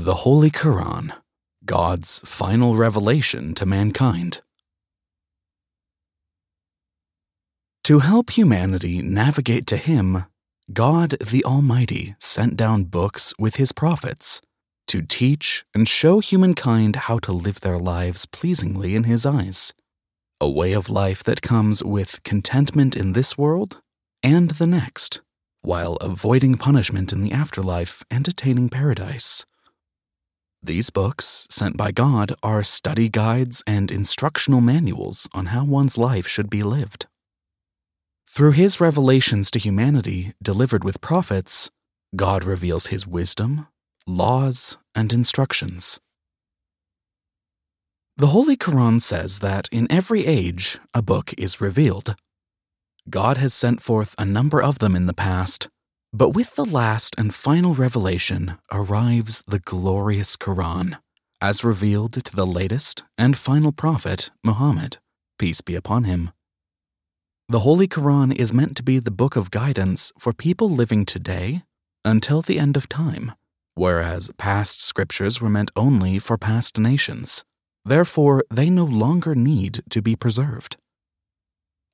The Holy Quran, God's final revelation to mankind. To help humanity navigate to Him, God the Almighty sent down books with His prophets to teach and show humankind how to live their lives pleasingly in His eyes, a way of life that comes with contentment in this world and the next, while avoiding punishment in the afterlife and attaining paradise. These books, sent by God, are study guides and instructional manuals on how one's life should be lived. Through his revelations to humanity delivered with prophets, God reveals his wisdom, laws, and instructions. The Holy Quran says that in every age a book is revealed. God has sent forth a number of them in the past, but with the last and final revelation arrives the glorious Quran, as revealed to the latest and final prophet, Muhammad, peace be upon him. The Holy Quran is meant to be the book of guidance for people living today until the end of time, whereas past scriptures were meant only for past nations. Therefore, they no longer need to be preserved.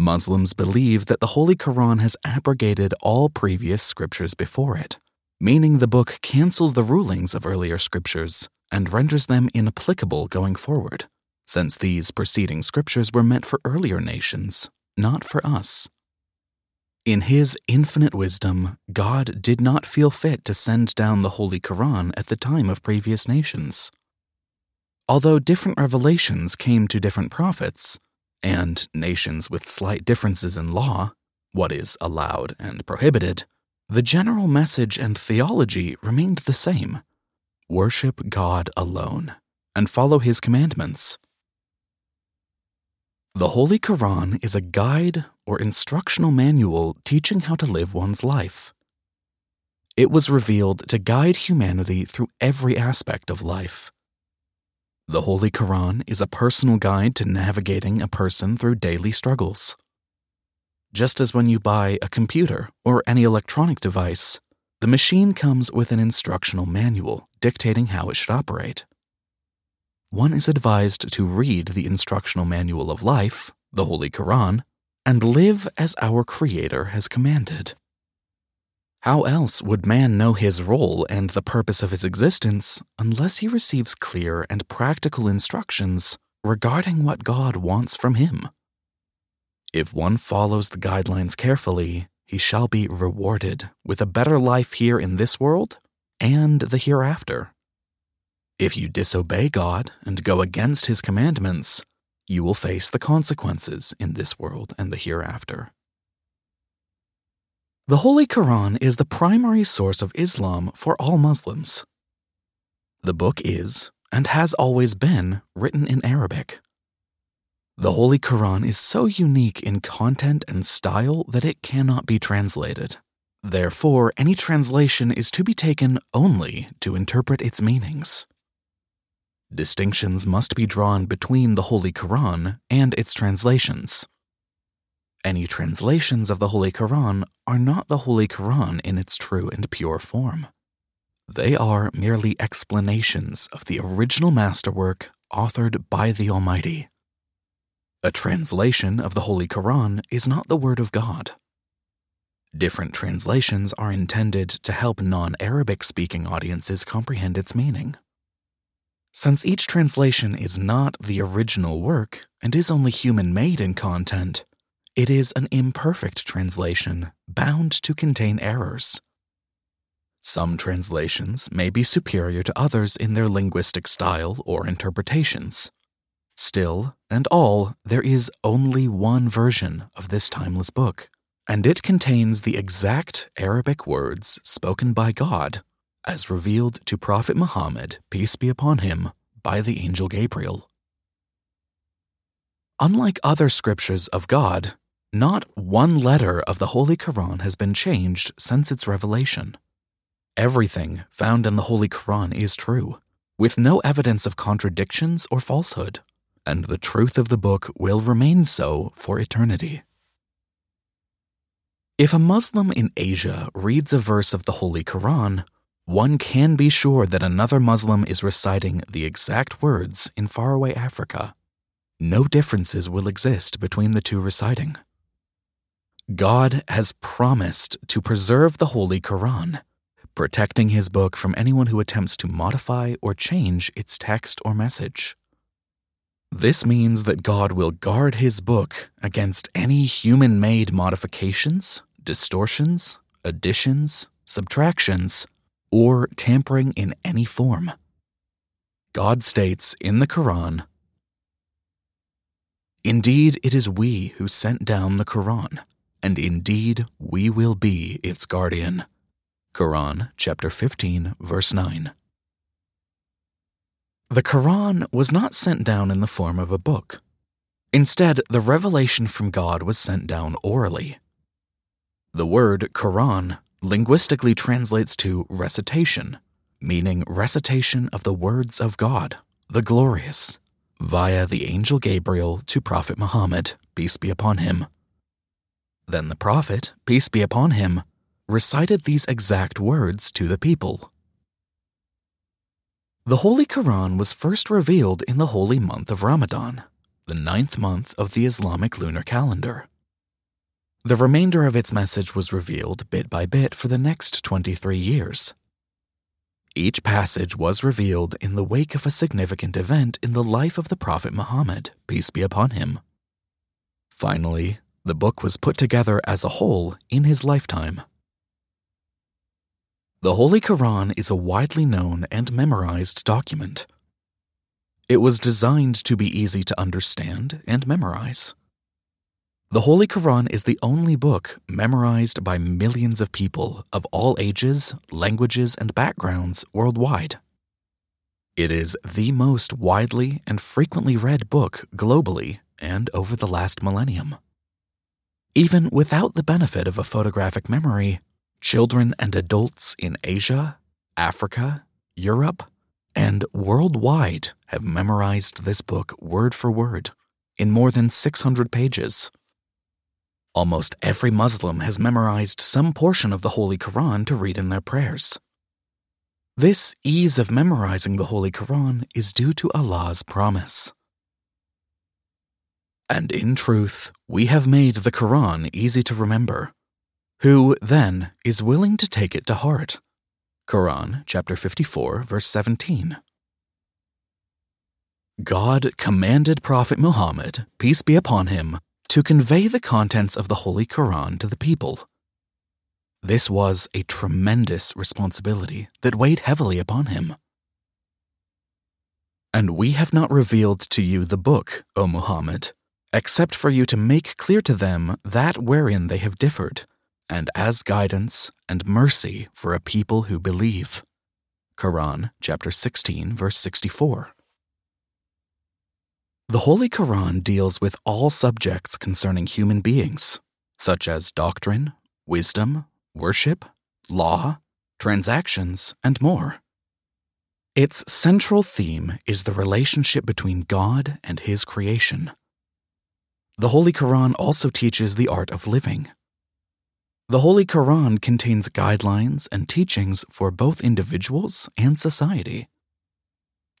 Muslims believe that the Holy Quran has abrogated all previous scriptures before it, meaning the book cancels the rulings of earlier scriptures and renders them inapplicable going forward, since these preceding scriptures were meant for earlier nations, not for us. In His infinite wisdom, God did not feel fit to send down the Holy Quran at the time of previous nations. Although different revelations came to different prophets, and nations with slight differences in law, what is allowed and prohibited, the general message and theology remained the same worship God alone and follow His commandments. The Holy Quran is a guide or instructional manual teaching how to live one's life. It was revealed to guide humanity through every aspect of life the Holy Quran is a personal guide to navigating a person through daily struggles. Just as when you buy a computer or any electronic device, the machine comes with an instructional manual dictating how it should operate. One is advised to read the instructional manual of life, the Holy Quran, and live as our Creator has commanded. How else would man know his role and the purpose of his existence unless he receives clear and practical instructions regarding what God wants from him? If one follows the guidelines carefully, he shall be rewarded with a better life here in this world and the hereafter. If you disobey God and go against his commandments, you will face the consequences in this world and the hereafter. The Holy Quran is the primary source of Islam for all Muslims. The book is, and has always been, written in Arabic. The Holy Quran is so unique in content and style that it cannot be translated. Therefore, any translation is to be taken only to interpret its meanings. Distinctions must be drawn between the Holy Quran and its translations. Any translations of the Holy Quran are not the Holy Quran in its true and pure form. They are merely explanations of the original masterwork authored by the Almighty. A translation of the Holy Quran is not the Word of God. Different translations are intended to help non Arabic speaking audiences comprehend its meaning. Since each translation is not the original work and is only human made in content, it is an imperfect translation, bound to contain errors. Some translations may be superior to others in their linguistic style or interpretations. Still and all, there is only one version of this timeless book, and it contains the exact Arabic words spoken by God as revealed to Prophet Muhammad, peace be upon him, by the angel Gabriel. Unlike other scriptures of God, not one letter of the Holy Quran has been changed since its revelation. Everything found in the Holy Quran is true, with no evidence of contradictions or falsehood, and the truth of the book will remain so for eternity. If a Muslim in Asia reads a verse of the Holy Quran, one can be sure that another Muslim is reciting the exact words in faraway Africa. No differences will exist between the two reciting. God has promised to preserve the Holy Quran, protecting his book from anyone who attempts to modify or change its text or message. This means that God will guard his book against any human made modifications, distortions, additions, subtractions, or tampering in any form. God states in the Quran Indeed, it is we who sent down the Quran, and indeed we will be its guardian. Quran chapter 15, verse 9. The Quran was not sent down in the form of a book. Instead, the revelation from God was sent down orally. The word Quran linguistically translates to recitation, meaning recitation of the words of God, the glorious, via the angel Gabriel to Prophet Muhammad, peace be upon him. Then the Prophet, peace be upon him, recited these exact words to the people. The Holy Quran was first revealed in the holy month of Ramadan, the ninth month of the Islamic lunar calendar. The remainder of its message was revealed bit by bit for the next 23 years. Each passage was revealed in the wake of a significant event in the life of the Prophet Muhammad, peace be upon him. Finally, the book was put together as a whole in his lifetime. The Holy Quran is a widely known and memorized document. It was designed to be easy to understand and memorize. The Holy Quran is the only book memorized by millions of people of all ages, languages, and backgrounds worldwide. It is the most widely and frequently read book globally and over the last millennium. Even without the benefit of a photographic memory, children and adults in Asia, Africa, Europe, and worldwide have memorized this book word for word in more than 600 pages. Almost every Muslim has memorized some portion of the Holy Quran to read in their prayers. This ease of memorizing the Holy Quran is due to Allah's promise. And in truth, we have made the Quran easy to remember. Who, then, is willing to take it to heart? Quran chapter 54, verse 17. God commanded Prophet Muhammad, peace be upon him, to convey the contents of the Holy Quran to the people. This was a tremendous responsibility that weighed heavily upon him. And we have not revealed to you the book, O Muhammad, except for you to make clear to them that wherein they have differed, and as guidance and mercy for a people who believe. Quran chapter 16 verse 64. The Holy Quran deals with all subjects concerning human beings, such as doctrine, wisdom, worship, law, transactions, and more. Its central theme is the relationship between God and His creation. The Holy Quran also teaches the art of living. The Holy Quran contains guidelines and teachings for both individuals and society.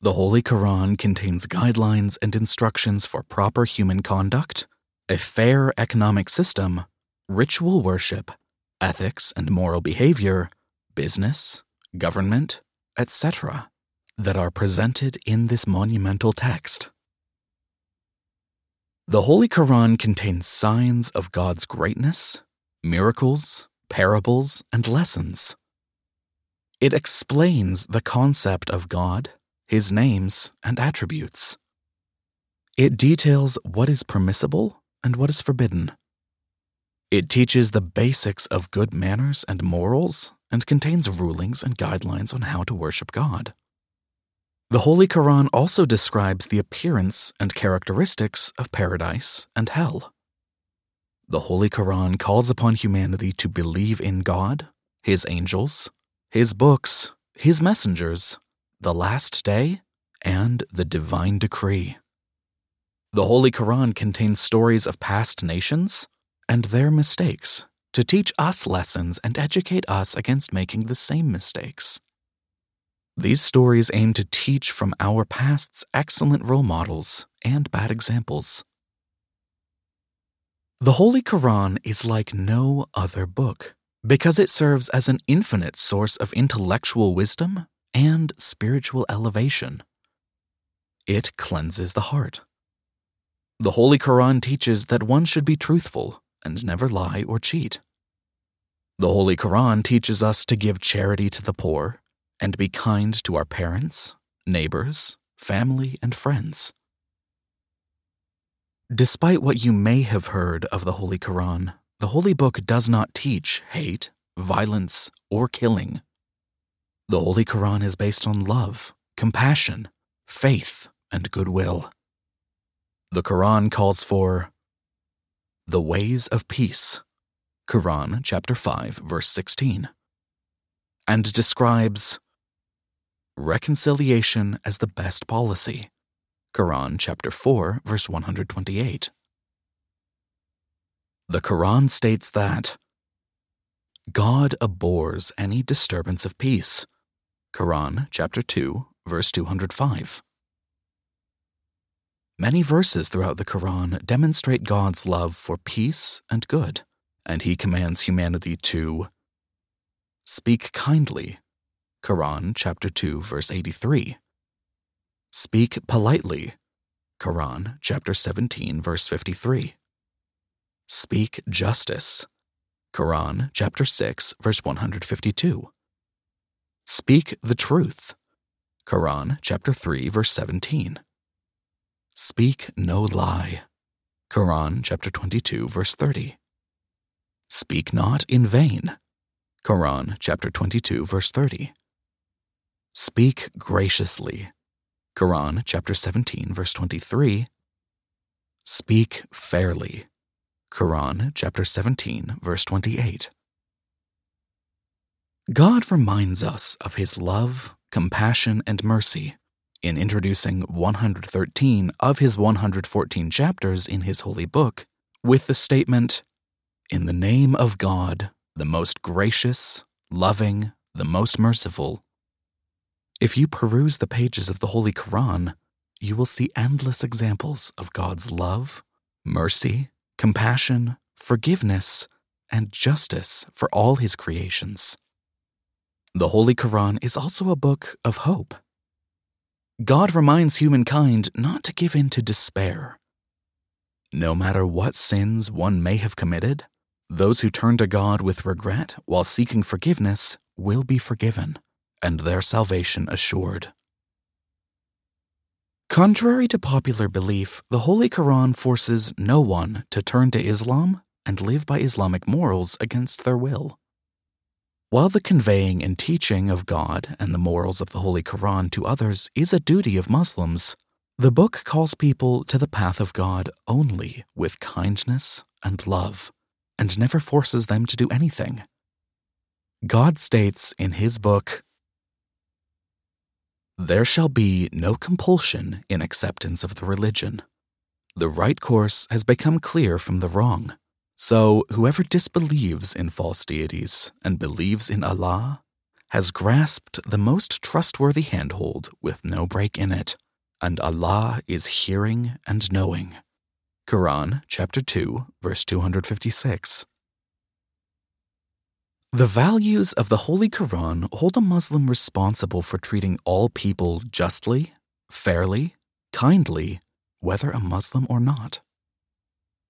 The Holy Quran contains guidelines and instructions for proper human conduct, a fair economic system, ritual worship, ethics and moral behavior, business, government, etc., that are presented in this monumental text. The Holy Quran contains signs of God's greatness, miracles, parables, and lessons. It explains the concept of God his names and attributes. It details what is permissible and what is forbidden. It teaches the basics of good manners and morals and contains rulings and guidelines on how to worship God. The Holy Quran also describes the appearance and characteristics of paradise and hell. The Holy Quran calls upon humanity to believe in God, His angels, His books, His messengers, the last day, and the divine decree. The Holy Quran contains stories of past nations and their mistakes to teach us lessons and educate us against making the same mistakes. These stories aim to teach from our past's excellent role models and bad examples. The Holy Quran is like no other book because it serves as an infinite source of intellectual wisdom and spiritual elevation. It cleanses the heart. The Holy Quran teaches that one should be truthful and never lie or cheat. The Holy Quran teaches us to give charity to the poor and be kind to our parents, neighbors, family, and friends. Despite what you may have heard of the Holy Quran, the Holy Book does not teach hate, violence, or killing. The Holy Quran is based on love, compassion, faith, and goodwill. The Quran calls for the ways of peace, Quran chapter 5 verse 16, and describes reconciliation as the best policy, Quran chapter 4 verse 128. The Quran states that God abhors any disturbance of peace, Quran chapter 2 verse 205. Many verses throughout the Quran demonstrate God's love for peace and good, and He commands humanity to speak kindly. Quran chapter 2 verse 83. Speak politely. Quran chapter 17 verse 53. Speak justice. Quran chapter 6 verse 152. Speak the truth. Quran chapter 3 verse 17. Speak no lie. Quran chapter 22 verse 30. Speak not in vain. Quran chapter 22 verse 30. Speak graciously. Quran chapter 17 verse 23. Speak fairly. Quran chapter 17 verse 28. God reminds us of his love, compassion, and mercy in introducing 113 of his 114 chapters in his holy book with the statement, In the name of God, the most gracious, loving, the most merciful. If you peruse the pages of the Holy Quran, you will see endless examples of God's love, mercy, compassion, forgiveness, and justice for all his creations. The Holy Quran is also a book of hope God reminds humankind not to give in to despair. No matter what sins one may have committed, those who turn to God with regret while seeking forgiveness will be forgiven, and their salvation assured. Contrary to popular belief, the Holy Quran forces no one to turn to Islam and live by Islamic morals against their will. While the conveying and teaching of God and the morals of the Holy Quran to others is a duty of Muslims, the book calls people to the path of God only with kindness and love, and never forces them to do anything. God states in His book, There shall be no compulsion in acceptance of the religion. The right course has become clear from the wrong. So, whoever disbelieves in false deities and believes in Allah has grasped the most trustworthy handhold with no break in it, and Allah is hearing and knowing. Quran chapter 2 verse 256. The values of the Holy Quran hold a Muslim responsible for treating all people justly, fairly, kindly, whether a Muslim or not.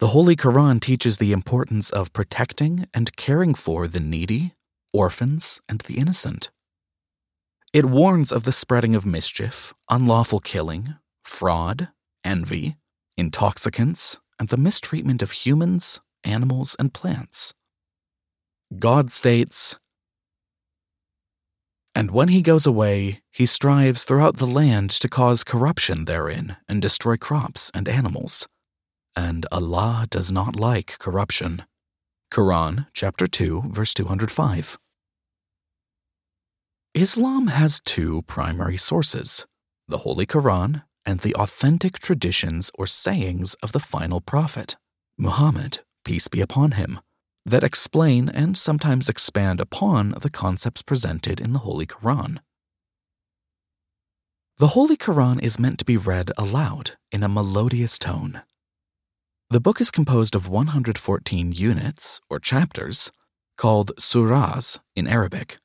The Holy Quran teaches the importance of protecting and caring for the needy, orphans, and the innocent. It warns of the spreading of mischief, unlawful killing, fraud, envy, intoxicants, and the mistreatment of humans, animals, and plants. God states, And when he goes away, he strives throughout the land to cause corruption therein and destroy crops and animals and Allah does not like corruption. Quran chapter 2 verse 205. Islam has two primary sources, the Holy Quran and the authentic traditions or sayings of the final prophet, Muhammad, peace be upon him, that explain and sometimes expand upon the concepts presented in the Holy Quran. The Holy Quran is meant to be read aloud in a melodious tone. The book is composed of 114 units, or chapters, called surahs in Arabic,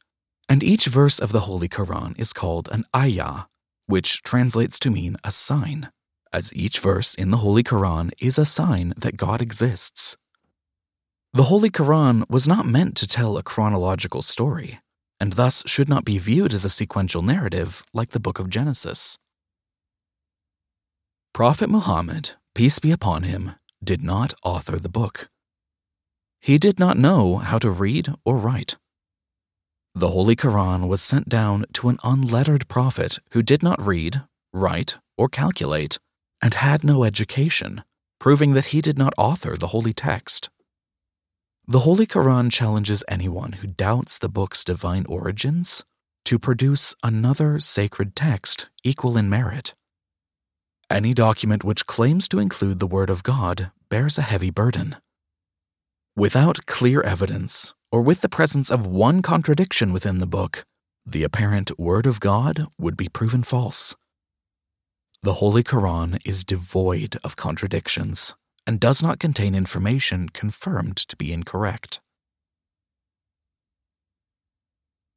and each verse of the Holy Quran is called an ayah, which translates to mean a sign, as each verse in the Holy Quran is a sign that God exists. The Holy Quran was not meant to tell a chronological story, and thus should not be viewed as a sequential narrative like the book of Genesis. Prophet Muhammad, peace be upon him, did not author the book. He did not know how to read or write. The Holy Quran was sent down to an unlettered prophet who did not read, write, or calculate, and had no education, proving that he did not author the holy text. The Holy Quran challenges anyone who doubts the book's divine origins to produce another sacred text equal in merit. Any document which claims to include the Word of God bears a heavy burden. Without clear evidence, or with the presence of one contradiction within the book, the apparent Word of God would be proven false. The Holy Quran is devoid of contradictions and does not contain information confirmed to be incorrect.